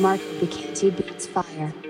Mark McKenzie beats fire.